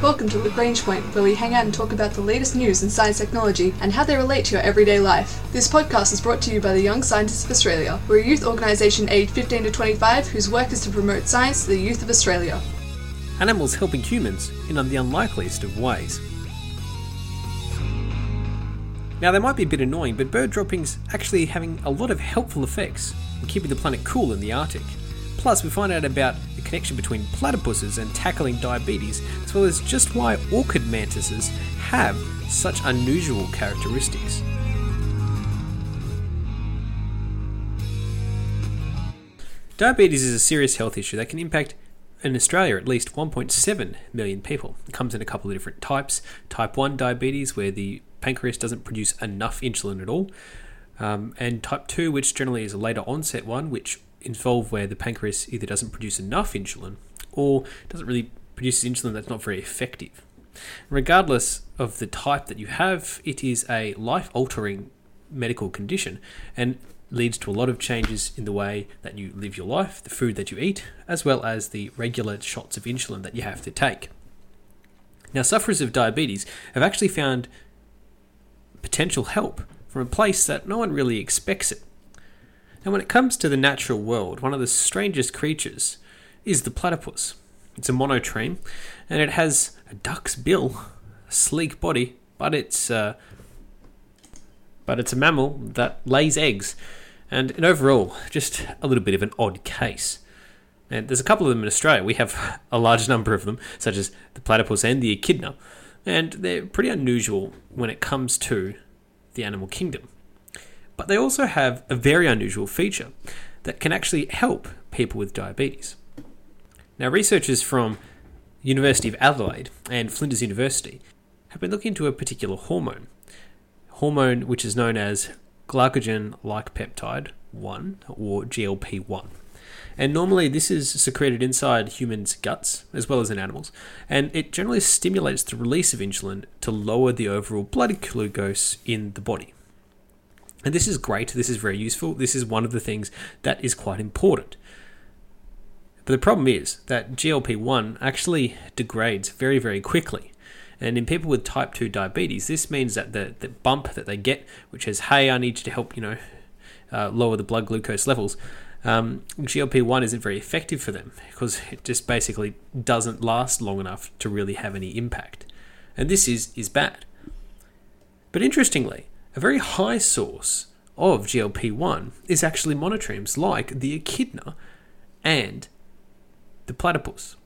Welcome to Lagrange Point, where we hang out and talk about the latest news in science technology and how they relate to your everyday life. This podcast is brought to you by the Young Scientists of Australia. We're a youth organisation aged 15 to 25 whose work is to promote science to the youth of Australia. Animals helping humans in the unlikeliest of ways. Now, they might be a bit annoying, but bird droppings actually having a lot of helpful effects in keeping the planet cool in the Arctic. Plus, we find out about connection between platypuses and tackling diabetes, as well as just why orchid mantises have such unusual characteristics. Diabetes is a serious health issue that can impact in Australia at least 1.7 million people. It comes in a couple of different types. Type 1 diabetes, where the pancreas doesn't produce enough insulin at all, um, and type 2, which generally is a later onset one, which involve where the pancreas either doesn't produce enough insulin or doesn't really produce insulin that's not very effective. Regardless of the type that you have, it is a life altering medical condition and leads to a lot of changes in the way that you live your life, the food that you eat, as well as the regular shots of insulin that you have to take. Now, sufferers of diabetes have actually found potential help from a place that no one really expects it. Now, when it comes to the natural world, one of the strangest creatures is the platypus. It's a monotreme, and it has a duck's bill, a sleek body, but it's uh, but it's a mammal that lays eggs, and, and overall, just a little bit of an odd case. And there's a couple of them in Australia. We have a large number of them, such as the platypus and the echidna, and they're pretty unusual when it comes to the animal kingdom. But they also have a very unusual feature that can actually help people with diabetes. Now, researchers from University of Adelaide and Flinders University have been looking into a particular hormone, hormone which is known as glycogen-like peptide 1 or GLP-1. And normally this is secreted inside humans' guts as well as in animals, and it generally stimulates the release of insulin to lower the overall blood glucose in the body. And this is great, this is very useful, this is one of the things that is quite important. But the problem is that GLP 1 actually degrades very, very quickly. And in people with type 2 diabetes, this means that the, the bump that they get, which is, hey, I need you to help, you know, uh, lower the blood glucose levels, um, GLP 1 isn't very effective for them because it just basically doesn't last long enough to really have any impact. And this is, is bad. But interestingly, a very high source of GLP 1 is actually monotremes like the echidna and the platypus.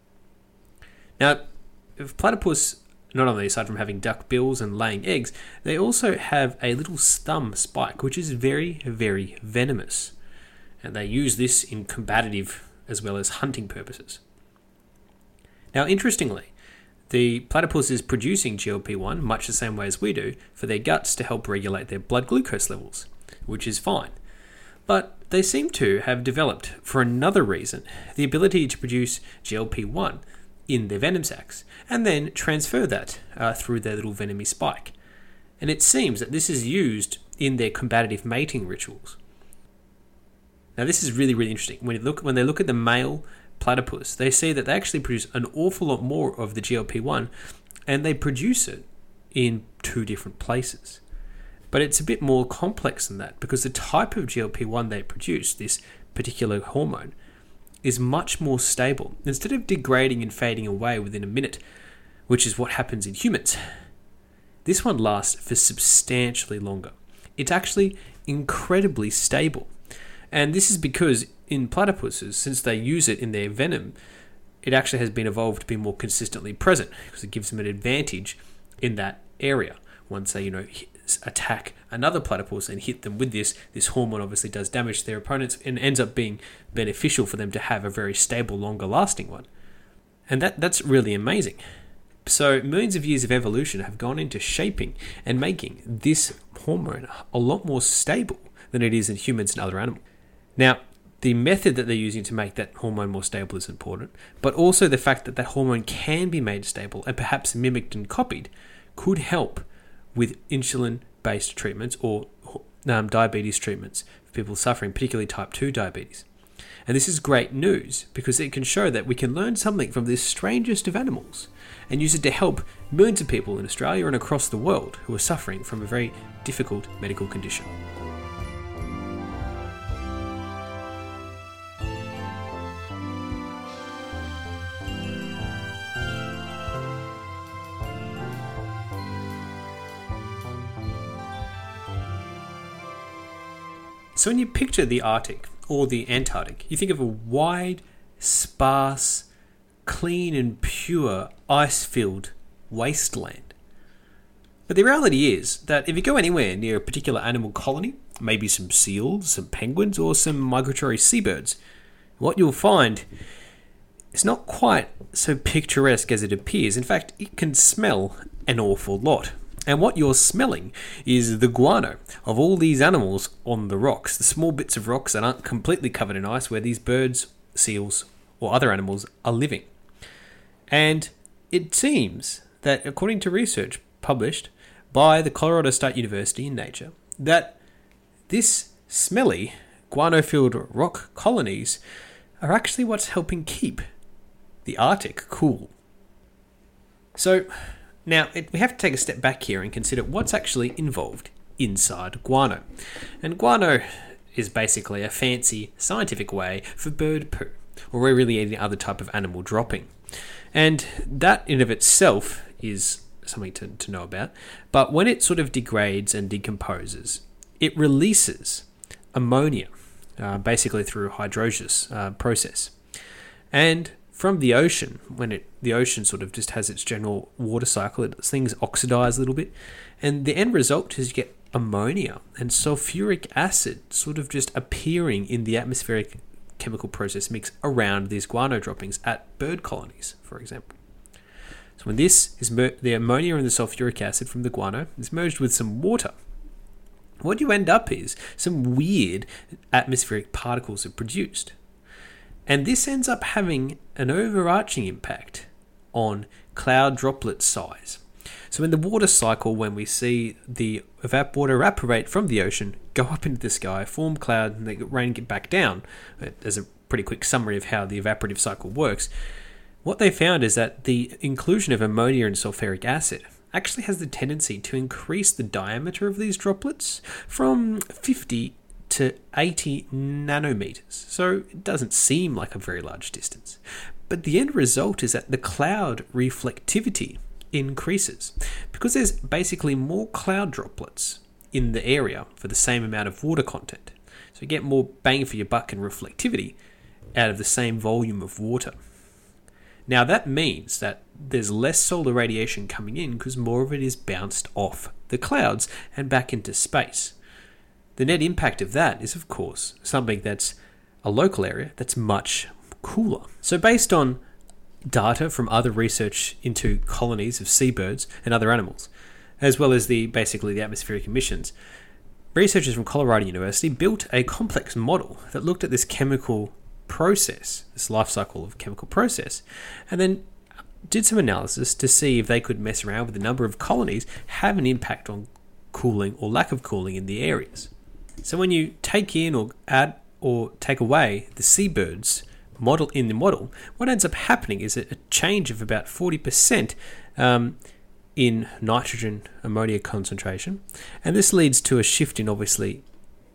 Now, if platypus, not only aside from having duck bills and laying eggs, they also have a little thumb spike, which is very, very venomous. And they use this in combative as well as hunting purposes. Now, interestingly, the platypus is producing GLP 1 much the same way as we do for their guts to help regulate their blood glucose levels, which is fine. But they seem to have developed, for another reason, the ability to produce GLP 1 in their venom sacs and then transfer that uh, through their little venomy spike. And it seems that this is used in their combative mating rituals. Now, this is really, really interesting. When, look, when they look at the male platypus, they see that they actually produce an awful lot more of the GLP 1 and they produce it in two different places. But it's a bit more complex than that because the type of GLP 1 they produce, this particular hormone, is much more stable. Instead of degrading and fading away within a minute, which is what happens in humans, this one lasts for substantially longer. It's actually incredibly stable. And this is because in platypuses, since they use it in their venom, it actually has been evolved to be more consistently present because it gives them an advantage in that area. Once they, you know, attack another platypus and hit them with this, this hormone obviously does damage to their opponents and ends up being beneficial for them to have a very stable, longer lasting one. And that, that's really amazing. So, millions of years of evolution have gone into shaping and making this hormone a lot more stable than it is in humans and other animals. Now, the method that they're using to make that hormone more stable is important, but also the fact that that hormone can be made stable and perhaps mimicked and copied could help with insulin based treatments or um, diabetes treatments for people suffering, particularly type 2 diabetes. And this is great news because it can show that we can learn something from this strangest of animals and use it to help millions of people in Australia and across the world who are suffering from a very difficult medical condition. So when you picture the Arctic or the Antarctic, you think of a wide, sparse, clean and pure ice-filled wasteland. But the reality is that if you go anywhere near a particular animal colony, maybe some seals, some penguins, or some migratory seabirds, what you'll find is not quite so picturesque as it appears. In fact, it can smell an awful lot. And what you're smelling is the guano of all these animals on the rocks, the small bits of rocks that aren't completely covered in ice where these birds, seals, or other animals are living. And it seems that, according to research published by the Colorado State University in Nature, that this smelly guano filled rock colonies are actually what's helping keep the Arctic cool. So, now, it, we have to take a step back here and consider what's actually involved inside guano. And guano is basically a fancy scientific way for bird poo, or really any other type of animal dropping. And that in of itself is something to, to know about. But when it sort of degrades and decomposes, it releases ammonia, uh, basically through hydrolysis uh, process. And from the ocean, when it the ocean sort of just has its general water cycle, it, things oxidize a little bit, and the end result is you get ammonia and sulfuric acid sort of just appearing in the atmospheric chemical process mix around these guano droppings at bird colonies, for example. So when this is mer- the ammonia and the sulfuric acid from the guano is merged with some water, what you end up is some weird atmospheric particles are produced. And this ends up having an overarching impact on cloud droplet size. So, in the water cycle, when we see the water evaporate from the ocean, go up into the sky, form cloud, and the rain get back down, there's a pretty quick summary of how the evaporative cycle works. What they found is that the inclusion of ammonia and sulfuric acid actually has the tendency to increase the diameter of these droplets from 50 to 80 nanometers. So it doesn't seem like a very large distance. But the end result is that the cloud reflectivity increases because there's basically more cloud droplets in the area for the same amount of water content. So you get more bang for your buck in reflectivity out of the same volume of water. Now that means that there's less solar radiation coming in because more of it is bounced off the clouds and back into space. The net impact of that is, of course, something that's a local area that's much cooler. So, based on data from other research into colonies of seabirds and other animals, as well as the basically the atmospheric emissions, researchers from Colorado University built a complex model that looked at this chemical process, this life cycle of chemical process, and then did some analysis to see if they could mess around with the number of colonies have an impact on cooling or lack of cooling in the areas. So when you take in or add or take away the seabirds model in the model, what ends up happening is a change of about 40% um, in nitrogen ammonia concentration. And this leads to a shift in obviously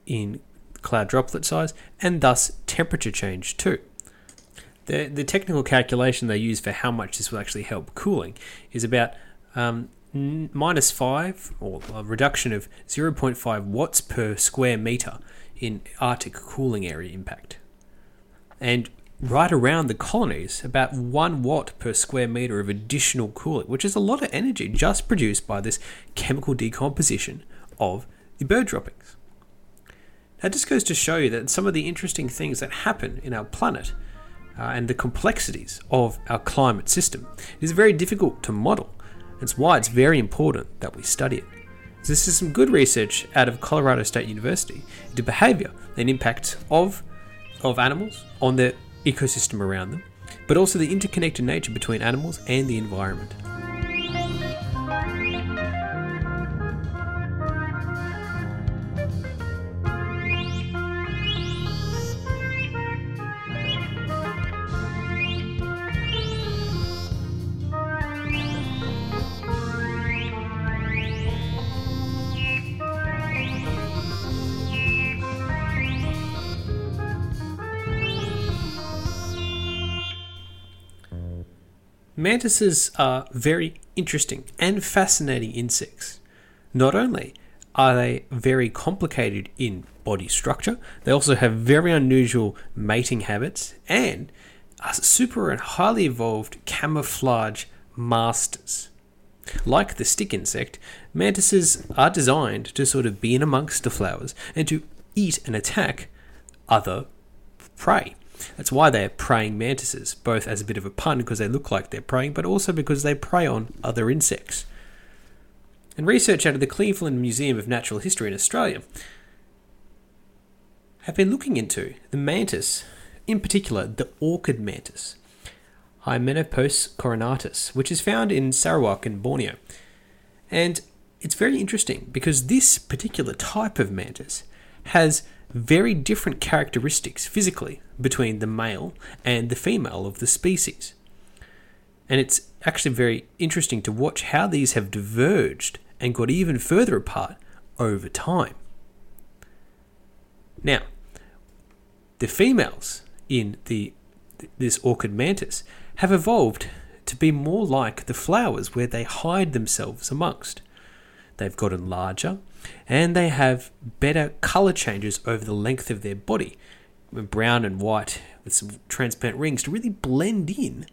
in cloud droplet size and thus temperature change too. The, the technical calculation they use for how much this will actually help cooling is about um, minus 5 or a reduction of 0.5 watts per square meter in Arctic cooling area impact. And right around the colonies, about 1 watt per square meter of additional cooling, which is a lot of energy just produced by this chemical decomposition of the bird droppings. That just goes to show you that some of the interesting things that happen in our planet uh, and the complexities of our climate system is very difficult to model it's why it's very important that we study it. This is some good research out of Colorado State University into behavior and impact of, of animals on the ecosystem around them, but also the interconnected nature between animals and the environment. Mantises are uh, very interesting and fascinating insects. Not only are they very complicated in body structure, they also have very unusual mating habits and are super and highly evolved camouflage masters. Like the stick insect, mantises are designed to sort of be in amongst the flowers and to eat and attack other prey. That's why they're praying mantises, both as a bit of a pun because they look like they're praying, but also because they prey on other insects. And research out of the Cleveland Museum of Natural History in Australia have been looking into the mantis, in particular the orchid mantis, Hymenopus coronatus, which is found in Sarawak and Borneo. And it's very interesting because this particular type of mantis has very different characteristics physically between the male and the female of the species. And it's actually very interesting to watch how these have diverged and got even further apart over time. Now, the females in the this orchid mantis have evolved to be more like the flowers where they hide themselves amongst. They've gotten larger and they have better color changes over the length of their body, brown and white with some transparent rings to really blend in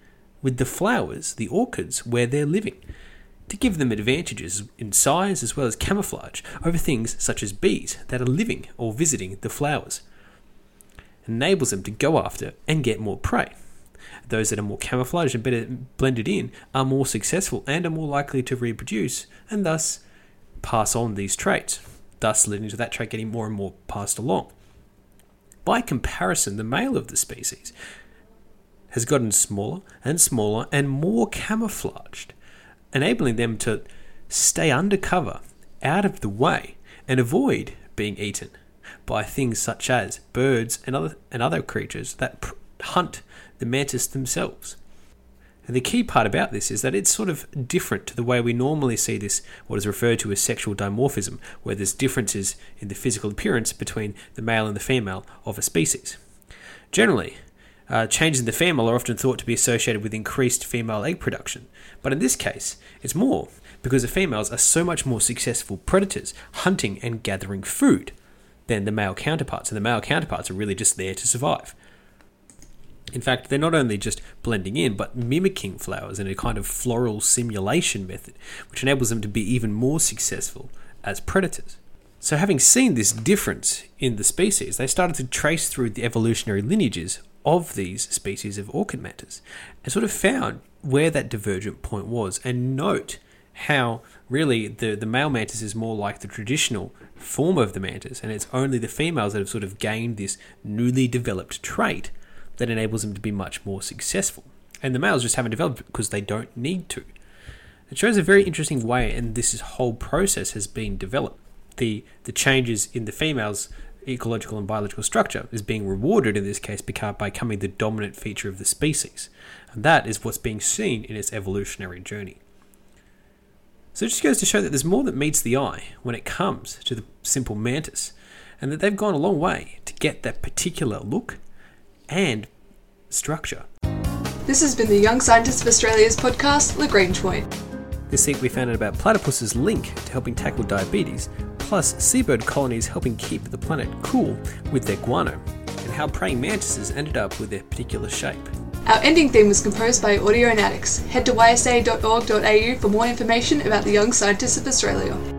with the flowers, the orchids, where they're living, to give them advantages in size as well as camouflage over things such as bees that are living or visiting the flowers. Enables them to go after and get more prey. Those that are more camouflaged and better blended in are more successful and are more likely to reproduce and thus pass on these traits, thus leading to that trait getting more and more passed along. By comparison, the male of the species has gotten smaller and smaller and more camouflaged, enabling them to stay undercover, out of the way, and avoid being eaten by things such as birds and other, and other creatures that pr- hunt the mantis themselves. And the key part about this is that it's sort of different to the way we normally see this, what is referred to as sexual dimorphism, where there's differences in the physical appearance between the male and the female of a species. Generally, uh, changes in the female are often thought to be associated with increased female egg production, but in this case, it's more because the females are so much more successful predators, hunting and gathering food, than the male counterparts, and the male counterparts are really just there to survive. In fact, they're not only just blending in, but mimicking flowers in a kind of floral simulation method, which enables them to be even more successful as predators. So, having seen this difference in the species, they started to trace through the evolutionary lineages of these species of orchid mantis and sort of found where that divergent point was and note how really the, the male mantis is more like the traditional form of the mantis and it's only the females that have sort of gained this newly developed trait that enables them to be much more successful. And the males just haven't developed because they don't need to. It shows a very interesting way, and this whole process has been developed. The the changes in the females' ecological and biological structure is being rewarded in this case by becoming the dominant feature of the species, and that is what's being seen in its evolutionary journey. So it just goes to show that there's more that meets the eye when it comes to the simple mantis, and that they've gone a long way to get that particular look and structure. This has been the Young Scientists of Australia's podcast, Lagrange Point. This week we found out about platypus's link to helping tackle diabetes, plus seabird colonies helping keep the planet cool with their guano, and how praying mantises ended up with their particular shape. Our ending theme was composed by Audionautics. Head to ysa.org.au for more information about the Young Scientists of Australia.